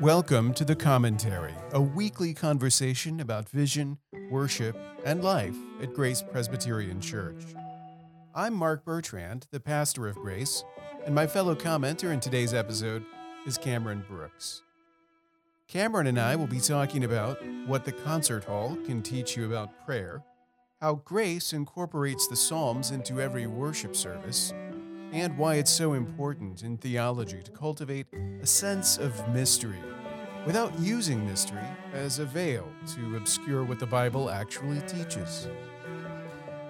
Welcome to The Commentary, a weekly conversation about vision, worship, and life at Grace Presbyterian Church. I'm Mark Bertrand, the pastor of Grace, and my fellow commenter in today's episode is Cameron Brooks. Cameron and I will be talking about what the concert hall can teach you about prayer, how Grace incorporates the Psalms into every worship service, and why it's so important in theology to cultivate a sense of mystery without using mystery as a veil to obscure what the Bible actually teaches.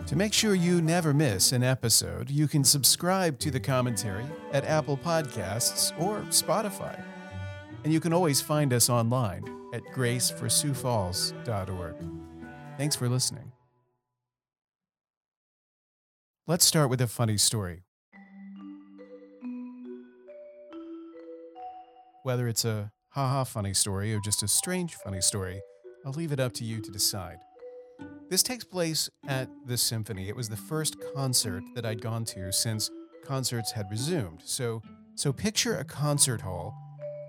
To make sure you never miss an episode, you can subscribe to the commentary at Apple Podcasts or Spotify. And you can always find us online at graceforsiouxfalls.org. Thanks for listening. Let's start with a funny story. Whether it's a haha funny story or just a strange funny story, I'll leave it up to you to decide. This takes place at the Symphony. It was the first concert that I'd gone to since concerts had resumed. So, so picture a concert hall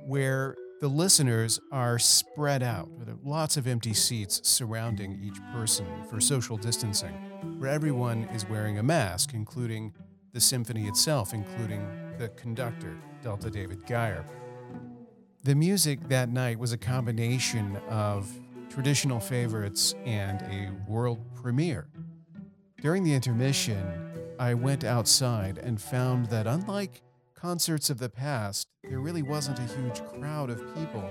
where the listeners are spread out with lots of empty seats surrounding each person for social distancing, where everyone is wearing a mask, including the symphony itself, including the conductor, Delta David Gier. The music that night was a combination of traditional favorites and a world premiere. During the intermission, I went outside and found that unlike concerts of the past, there really wasn't a huge crowd of people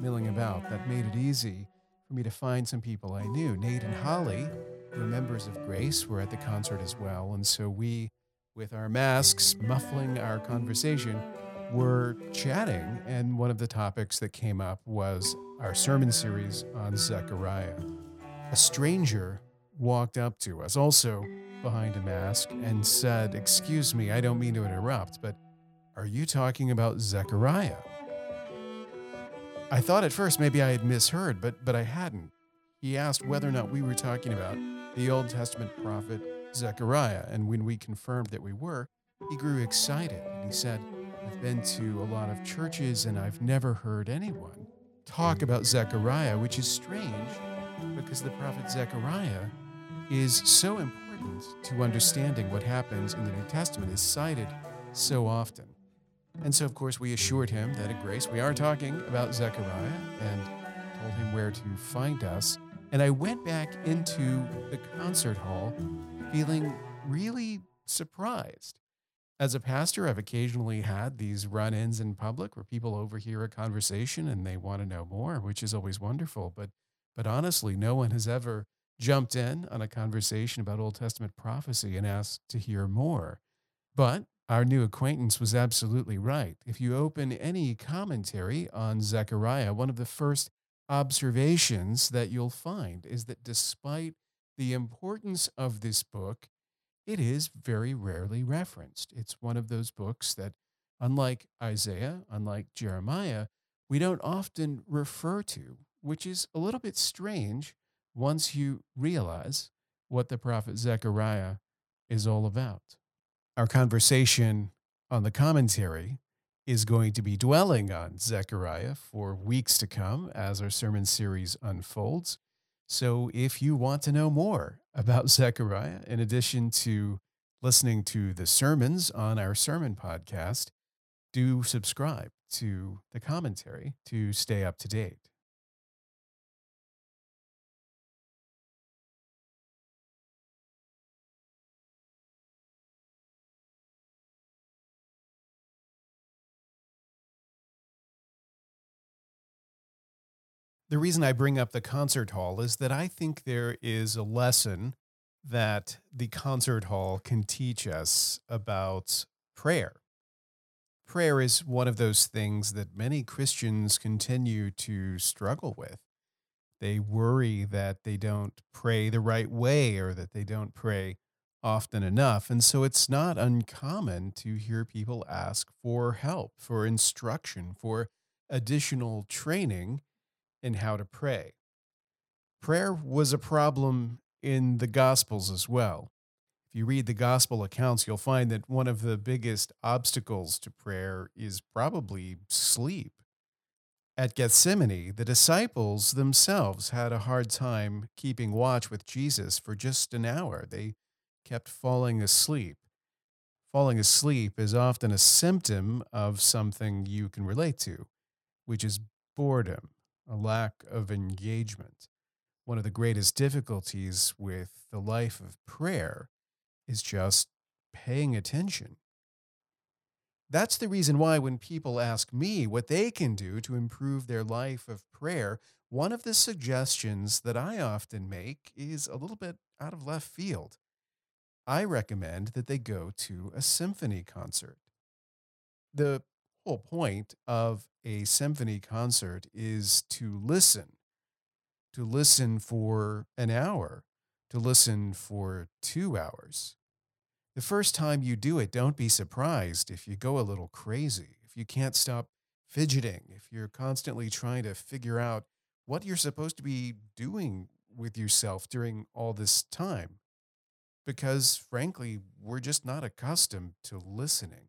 milling about. That made it easy for me to find some people I knew. Nate and Holly, who are members of Grace, were at the concert as well. And so we, with our masks muffling our conversation, were chatting. And one of the topics that came up was our sermon series on Zechariah. A stranger walked up to us, also behind a mask, and said, Excuse me, I don't mean to interrupt, but are you talking about Zechariah? I thought at first maybe I had misheard, but, but I hadn't. He asked whether or not we were talking about the Old Testament prophet Zechariah, and when we confirmed that we were, he grew excited and he said, I've been to a lot of churches and I've never heard anyone talk about Zechariah, which is strange because the prophet Zechariah is so important to understanding what happens in the New Testament, is cited so often. And so, of course, we assured him that at Grace we are talking about Zechariah and told him where to find us. And I went back into the concert hall feeling really surprised. As a pastor, I've occasionally had these run ins in public where people overhear a conversation and they want to know more, which is always wonderful. But, but honestly, no one has ever jumped in on a conversation about Old Testament prophecy and asked to hear more. But our new acquaintance was absolutely right. If you open any commentary on Zechariah, one of the first observations that you'll find is that despite the importance of this book, it is very rarely referenced. It's one of those books that, unlike Isaiah, unlike Jeremiah, we don't often refer to, which is a little bit strange once you realize what the prophet Zechariah is all about. Our conversation on the commentary is going to be dwelling on Zechariah for weeks to come as our sermon series unfolds. So, if you want to know more about Zechariah, in addition to listening to the sermons on our sermon podcast, do subscribe to the commentary to stay up to date. The reason I bring up the concert hall is that I think there is a lesson that the concert hall can teach us about prayer. Prayer is one of those things that many Christians continue to struggle with. They worry that they don't pray the right way or that they don't pray often enough. And so it's not uncommon to hear people ask for help, for instruction, for additional training in how to pray. Prayer was a problem in the Gospels as well. If you read the Gospel accounts, you'll find that one of the biggest obstacles to prayer is probably sleep. At Gethsemane, the disciples themselves had a hard time keeping watch with Jesus for just an hour. They kept falling asleep. Falling asleep is often a symptom of something you can relate to, which is boredom, a lack of engagement. One of the greatest difficulties with the life of prayer is just paying attention. That's the reason why, when people ask me what they can do to improve their life of prayer, one of the suggestions that I often make is a little bit out of left field. I recommend that they go to a symphony concert. The whole point of a symphony concert is to listen, to listen for an hour, to listen for two hours. The first time you do it, don't be surprised if you go a little crazy, if you can't stop fidgeting, if you're constantly trying to figure out what you're supposed to be doing with yourself during all this time. Because frankly, we're just not accustomed to listening.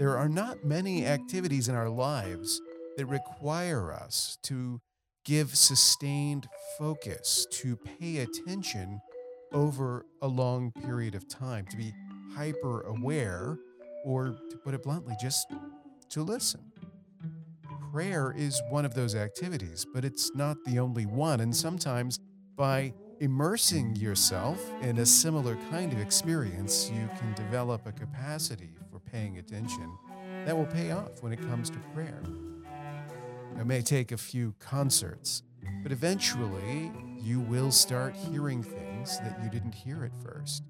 There are not many activities in our lives that require us to give sustained focus, to pay attention over a long period of time, to be hyper aware, or to put it bluntly, just to listen. Prayer is one of those activities, but it's not the only one. And sometimes by immersing yourself in a similar kind of experience, you can develop a capacity paying attention that will pay off when it comes to prayer. It may take a few concerts, but eventually you will start hearing things that you didn't hear at first.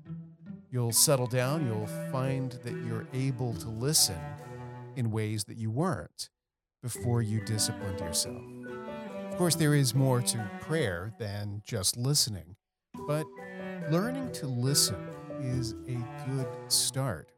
You'll settle down, you'll find that you're able to listen in ways that you weren't before you disciplined yourself. Of course, there is more to prayer than just listening, but learning to listen is a good start.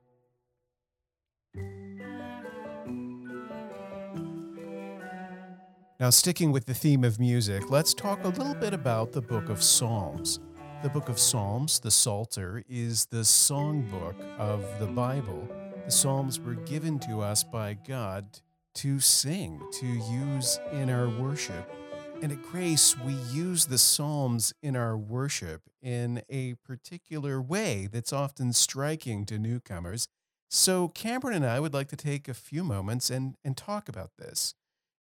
Now, sticking with the theme of music, let's talk a little bit about the book of Psalms. The book of Psalms, the Psalter, is the songbook of the Bible. The Psalms were given to us by God to sing, to use in our worship. And at Grace, we use the Psalms in our worship in a particular way that's often striking to newcomers. So, Cameron and I would like to take a few moments and, and talk about this.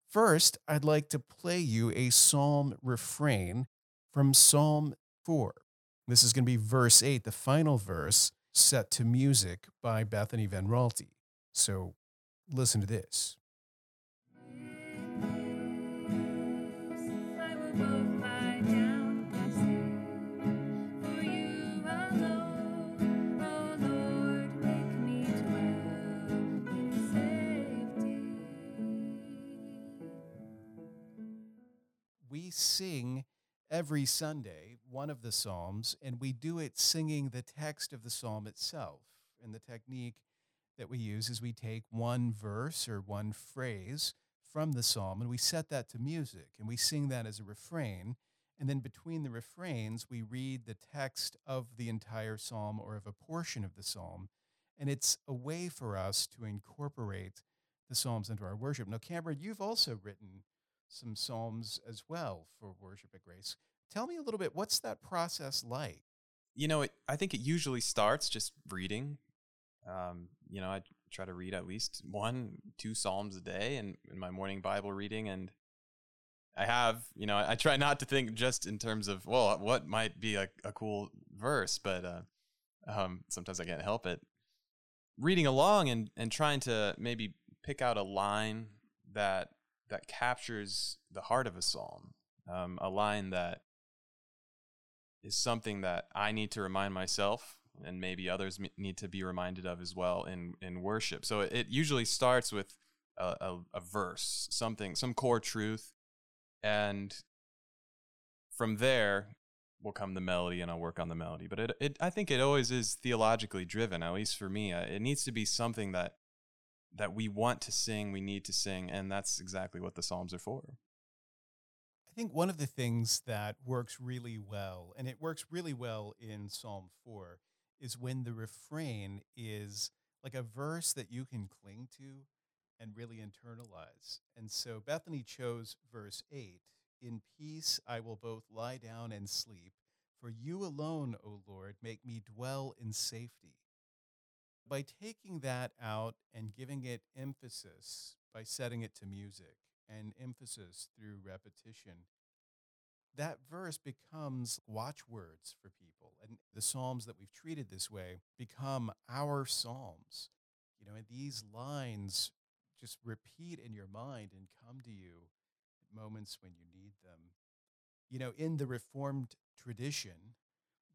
First, I'd like to play you a psalm refrain from Psalm 4. This is going to be verse 8, the final verse, set to music by Bethany Van. So listen to this. Sing every Sunday one of the Psalms, and we do it singing the text of the Psalm itself. And the technique that we use is we take one verse or one phrase from the Psalm and we set that to music and we sing that as a refrain. And then between the refrains, we read the text of the entire Psalm or of a portion of the Psalm. And it's a way for us to incorporate the Psalms into our worship. Now, Cameron, you've also written some psalms as well for worship at Grace. Tell me a little bit. What's that process like? You know, it, I think it usually starts just reading. Um, you know, I try to read at least one, two psalms a day in, in my morning Bible reading, and I have, you know, I, try not to think just in terms of well, what might be a, a cool verse, but uh, um, sometimes I can't help it. Reading along and and trying to maybe pick out a line that that captures the heart of a psalm, um, a line that is something that I need to remind myself and maybe others need to be reminded of as well in in worship. So it, usually starts with a, a, a, verse, something, some core truth, and from there will come the melody, and I'll work on the melody. But it, it I think it always is theologically driven, at least for me. Uh, it needs to be something that that we want to sing, we need to sing, and that's exactly what the Psalms are for. I think one of the things that works really well, and it works really well in Psalm 4, is when the refrain is like a verse that you can cling to. and really internalize. And so Bethany chose verse 8 In peace I will both lie down and sleep, for you alone, O Lord, make me dwell in safety. By taking that out and giving it emphasis by setting it to music and emphasis through repetition, that verse becomes watchwords for people. And the Psalms that we've treated this way become our Psalms. You know, and these lines just repeat in your mind and come to you at moments when you need them. You know, in the Reformed tradition,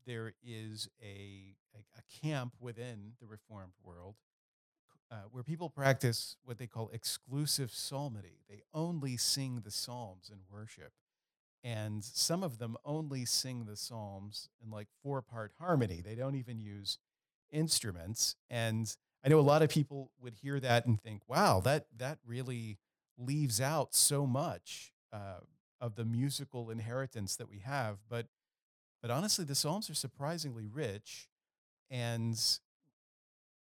there is a, a, a camp within the Reformed world uh, where people practice what they call exclusive psalmody. They only sing the Psalms in worship and some of them only sing the psalms in like four part harmony they don't even use instruments and i know a lot of people would hear that and think wow that that really leaves out so much uh, of the musical inheritance that we have but but honestly the psalms are surprisingly rich and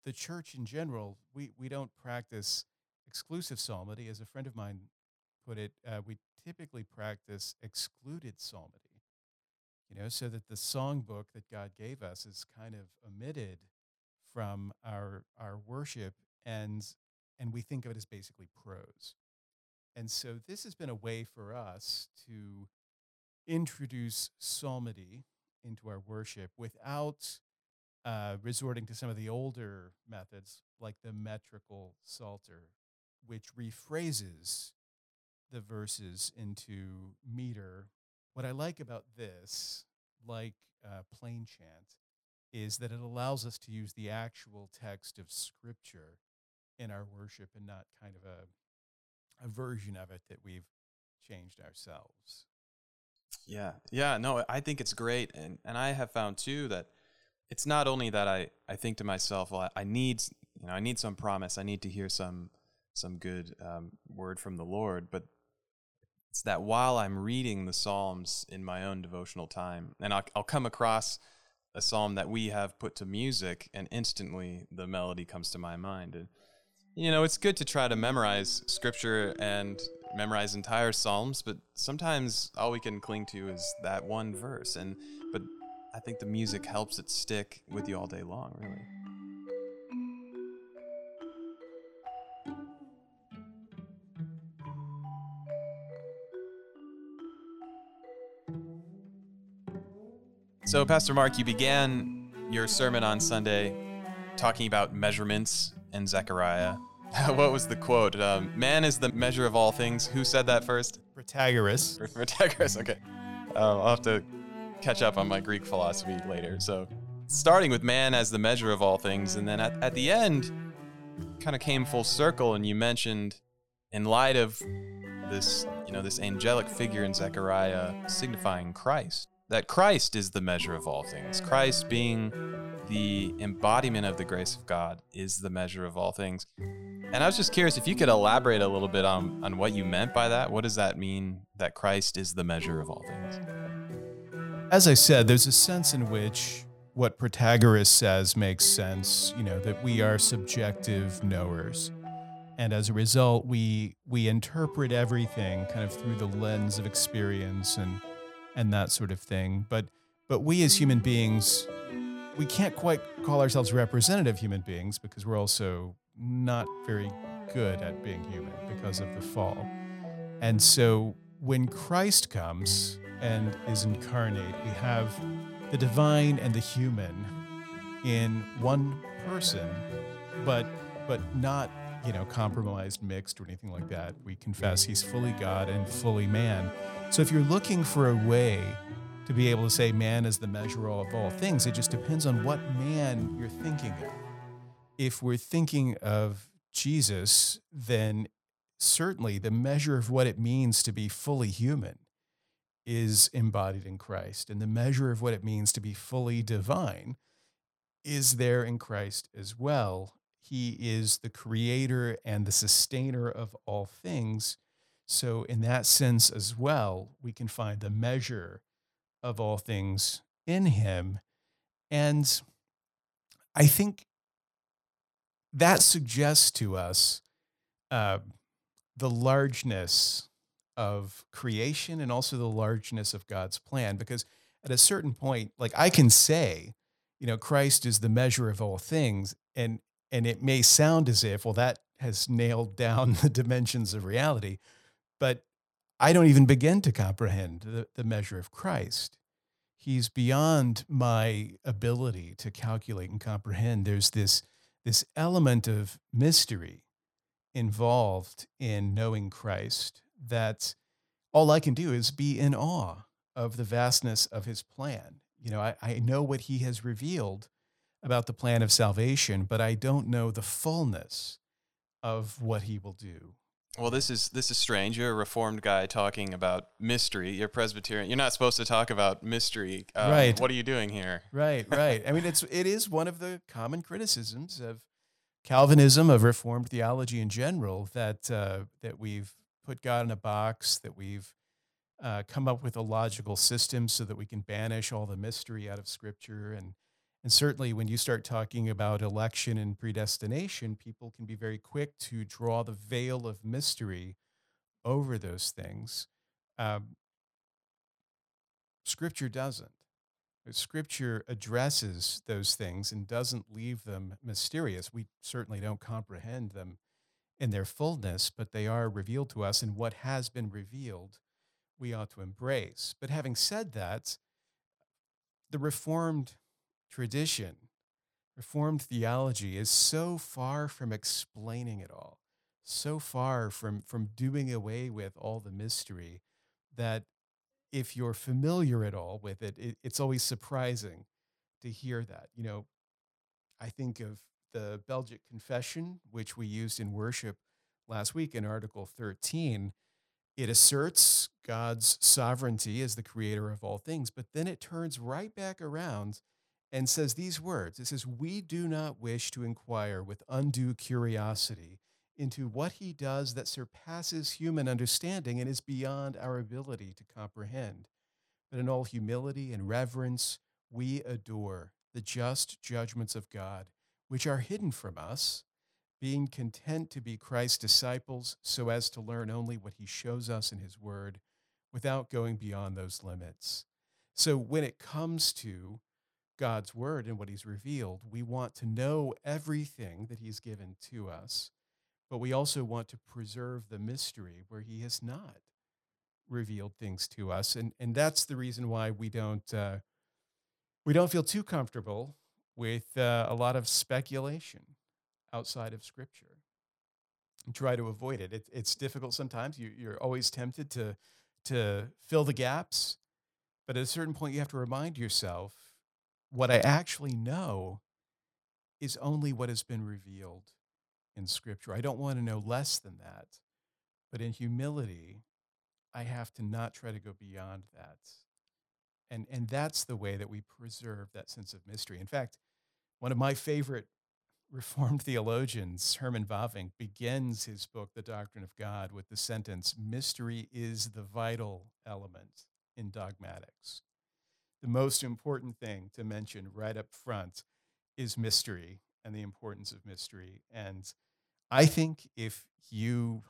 the church in general we we don't practice exclusive psalmody as a friend of mine put it uh, we typically practice excluded psalmody, you know, so that the songbook that God gave us is kind of omitted from our our worship and and we think of it as basically prose. And so this has been a way for us to introduce psalmody into our worship without uh, resorting to some of the older methods like the metrical psalter, which rephrases the verses into meter. What I like about this, like uh, plain chant, is that it allows us to use the actual text of Scripture in our worship and not kind of a, a version of it that we've changed ourselves. Yeah, yeah, no, I think it's great, and and I have found too that it's not only that I I think to myself, well, I need you know I need some promise, I need to hear some some good um, word from the Lord, but it's that while I'm reading the Psalms in my own devotional time, and I'll, I'll come across a psalm that we have put to music, and instantly the melody comes to my mind. And, you know, it's good to try to memorize scripture and memorize entire psalms, but sometimes all we can cling to is that one verse. And but I think the music helps it stick with you all day long, really. So, Pastor Mark, you began your sermon on Sunday talking about measurements and Zechariah. what was the quote? Um, Man is the measure of all things. Who said that first? Protagoras. Protagoras, okay. Uh, I'll have to catch up on my Greek philosophy later. So, starting with man as the measure of all things, and then at, at the end, kind of came full circle, and you mentioned, in light of this, you know, this angelic figure in Zechariah signifying Christ, that Christ is the measure of all things. Christ being the embodiment of the grace of God is the measure of all things. And I was just curious if you could elaborate a little bit on, on what you meant by that. What does that mean that Christ is the measure of all things? As I said, there's a sense in which what Protagoras says makes sense, you know, that we are subjective knowers. And as a result, we we interpret everything kind of through the lens of experience and and that sort of thing. But but we as human beings, we can't quite call ourselves representative human beings because we're also not very good at being human because of the fall. And so when Christ comes and is incarnate, we have the divine and the human in one person, but but not you know compromised, mixed, or anything like that. We confess He's fully God and fully man. So if you're looking for a way to be able to say man is the measure of all things, it just depends on what man you're thinking of. If we're thinking of Jesus, then certainly the measure of what it means to be fully human is embodied in Christ. And the measure of what it means to be fully divine is there in Christ as well. He is the creator and the sustainer of all things. So, in that sense as well, we can find the measure of all things in him. And I think that suggests to us uh, the largeness of creation and also the largeness of God's plan. Because at a certain point, like I can say, you know, Christ is the measure of all things, and and it may sound as if, well, that has nailed down the dimensions of reality, but I don't even begin to comprehend the, the measure of Christ. He's beyond my ability to calculate and comprehend. There's this this element of mystery involved in knowing Christ that all I can do is be in awe of the vastness of his plan. You know, I, I know what he has revealed about the plan of salvation, but I don't know the fullness of what he will do. Well, this is this is strange. You're a reformed guy talking about mystery. You're Presbyterian. You're not supposed to talk about mystery. Um, Right. What are you doing here? Right, right. I mean, it's it is one of the common criticisms of Calvinism, of Reformed theology in general, that uh, that we've put God in a box, that we've uh, come up with a logical system so that we can banish all the mystery out of Scripture, and and certainly when you start talking about election and predestination, people can be very quick to draw the veil of mystery over those things. Um, scripture doesn't. Scripture addresses those things and doesn't leave them mysterious. We certainly don't comprehend them in their fullness, but they are revealed to us, and what has been revealed, we ought to embrace. But having said that, the Reformed tradition, Reformed theology is so far from explaining it all, so far from, from doing away with all the mystery that if you're familiar at all with it, it, it's always surprising to hear that. You know, I think of the Belgic Confession, which we used in worship last week in Article 13. It asserts God's sovereignty as the creator of all things, but then it turns right back around and says these words It says, We do not wish to inquire with undue curiosity into what he does that surpasses human understanding and is beyond our ability to comprehend. But in all humility and reverence, we adore the just judgments of God, which are hidden from us, being content to be Christ's disciples so as to learn only what he shows us in his word without going beyond those limits. So when it comes to God's word and what he's revealed, we want to know everything that he's given to us, but we also want to preserve the mystery where he has not revealed things to us. And, and that's the reason why we don't, uh, we don't feel too comfortable with uh, a lot of speculation outside of scripture and try to avoid it. it it's difficult sometimes. You, you're always tempted to, to fill the gaps, but at a certain point, you have to remind yourself what I actually know is only what has been revealed in Scripture. I don't want to know less than that, but in humility, I have to not try to go beyond that. And, and that's the way that we preserve that sense of mystery. In fact, one of my favorite Reformed theologians, Herman Bavinck, begins his book, The Doctrine of God, with the sentence Mystery is the vital element in dogmatics the most important thing to mention right up front is mystery and the importance of mystery. And I think if you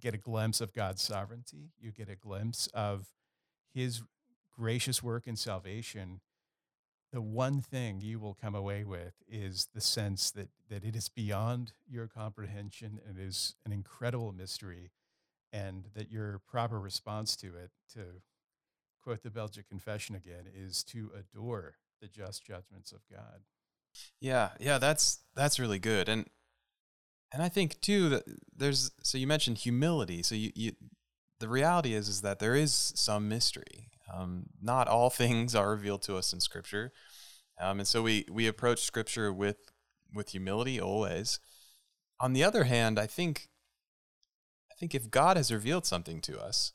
get a glimpse of God's sovereignty, you get a glimpse of his gracious work in salvation, the one thing you will come away with is the sense that, that it is beyond your comprehension and it is an incredible mystery, and that your proper response to it, to quote the Belgic Confession again, is to adore the just judgments of God. Yeah, yeah, that's that's really good, and and I think too that there's so you mentioned humility. So you, you the reality is is that there is some mystery. Um, not all things are revealed to us in Scripture, um, and so we we approach Scripture with with humility always. On the other hand, I think I think if God has revealed something to us,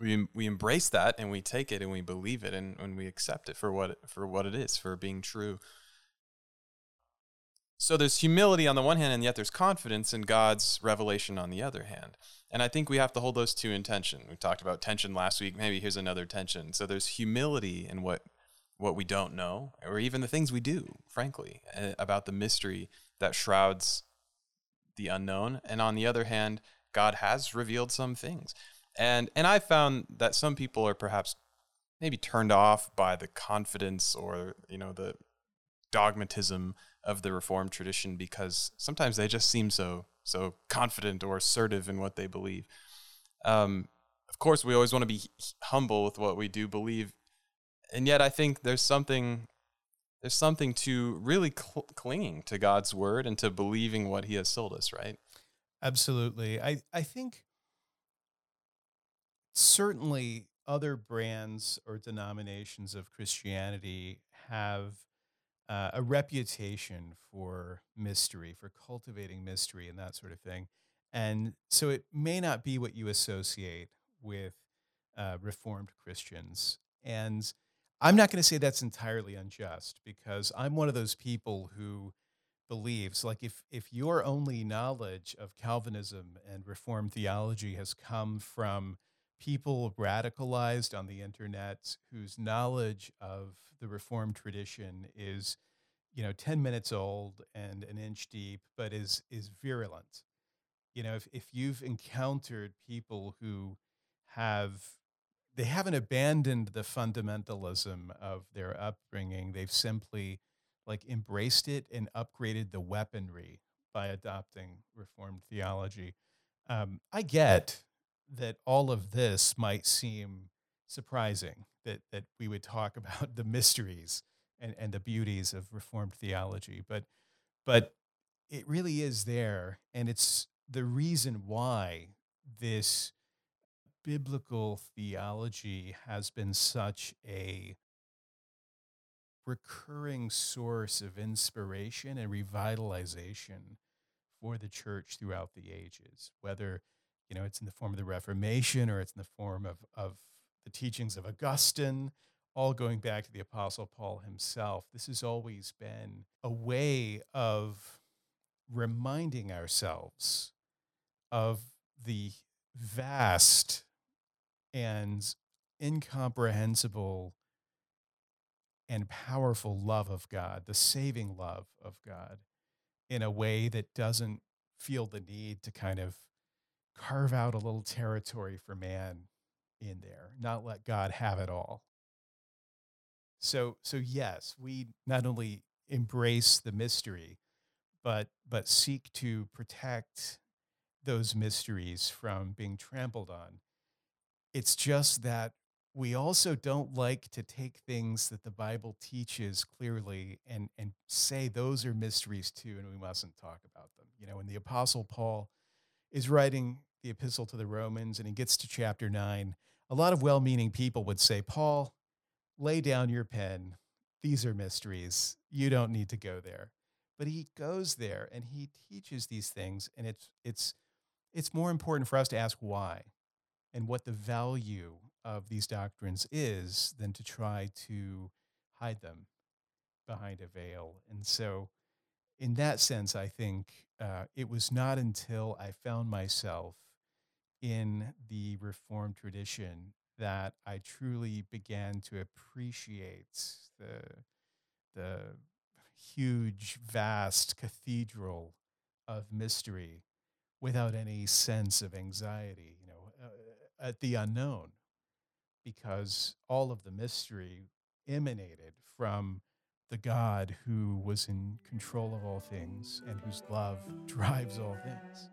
we we embrace that and we take it and we believe it and, and we accept it for what it, for what it is for being true. So there's humility on the one hand and yet there's confidence in God's revelation on the other hand. And I think we have to hold those two in tension. We talked about tension last week, maybe here's another tension. So there's humility in what what we don't know or even the things we do, frankly, uh, about the mystery that shrouds the unknown, and on the other hand, God has revealed some things. And and I found that some people are perhaps maybe turned off by the confidence or you know the dogmatism of the reformed tradition because sometimes they just seem so so confident or assertive in what they believe. Um, of course, we always want to be humble with what we do believe, and yet I think there's something there's something to really cl- clinging to God's word and to believing what He has told us. Right? Absolutely. I I think certainly other brands or denominations of Christianity have uh, a reputation for mystery, for cultivating mystery and that sort of thing. And so it may not be what you associate with uh, Reformed Christians. And I'm not going to say that's entirely unjust because I'm one of those people who believes like if if your only knowledge of Calvinism and Reformed theology has come from people radicalized on the internet whose knowledge of the Reformed tradition is, you know, 10 minutes old and an inch deep, but is is virulent. You know, if, if you've encountered people who have they haven't abandoned the fundamentalism of their upbringing, they've simply like embraced it and upgraded the weaponry by adopting Reformed theology. Um, I get that all of this might seem surprising that that we would talk about the mysteries and, and the beauties of reformed theology but but it really is there and it's the reason why this biblical theology has been such a recurring source of inspiration and revitalization for the church throughout the ages whether you know, it's in the form of the Reformation or it's in the form of, of the teachings of Augustine, all going back to the Apostle Paul himself. This has always been a way of reminding ourselves of the vast and incomprehensible and powerful love of God, the saving love of God, in a way that doesn't feel the need to kind of carve out a little territory for man in there, not let God have it all. So so yes, we not only embrace the mystery, but but seek to protect those mysteries from being trampled on. It's just that we also don't like to take things that the Bible teaches clearly and and say those are mysteries too, and we mustn't talk about them. You know, when the Apostle Paul is writing the epistle to the Romans and he gets to chapter nine, a lot of well meaning people would say, Paul, lay down your pen. These are mysteries. You don't need to go there. But he goes there and he teaches these things, and it's it's it's more important for us to ask why and what the value of these doctrines is than to try to hide them behind a veil. And so in that sense, I think uh, it was not until I found myself in the Reformed tradition that I truly began to appreciate the the huge, vast cathedral of mystery without any sense of anxiety, you know, uh, at the unknown, because all of the mystery emanated from the God who was in control of all things and whose love drives all things.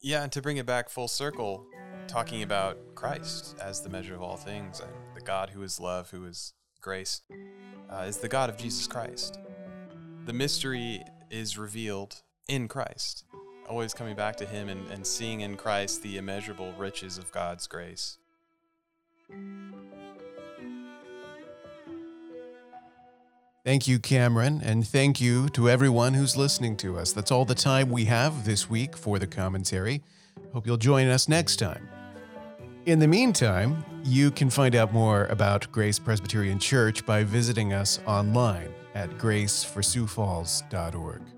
Yeah, and to bring it back full circle, talking about Christ as the measure of all things, and the God who is love, who is grace, uh, is the God of Jesus Christ. The mystery is revealed in Christ, always coming back to Him and, and seeing in Christ the immeasurable riches of God's grace. Thank you, Cameron, and thank you to everyone who's listening to us. That's all the time we have this week for the commentary. Hope you'll join us next time. In the meantime, you can find out more about Grace Presbyterian Church by visiting us online at graceforsiouxfalls.org.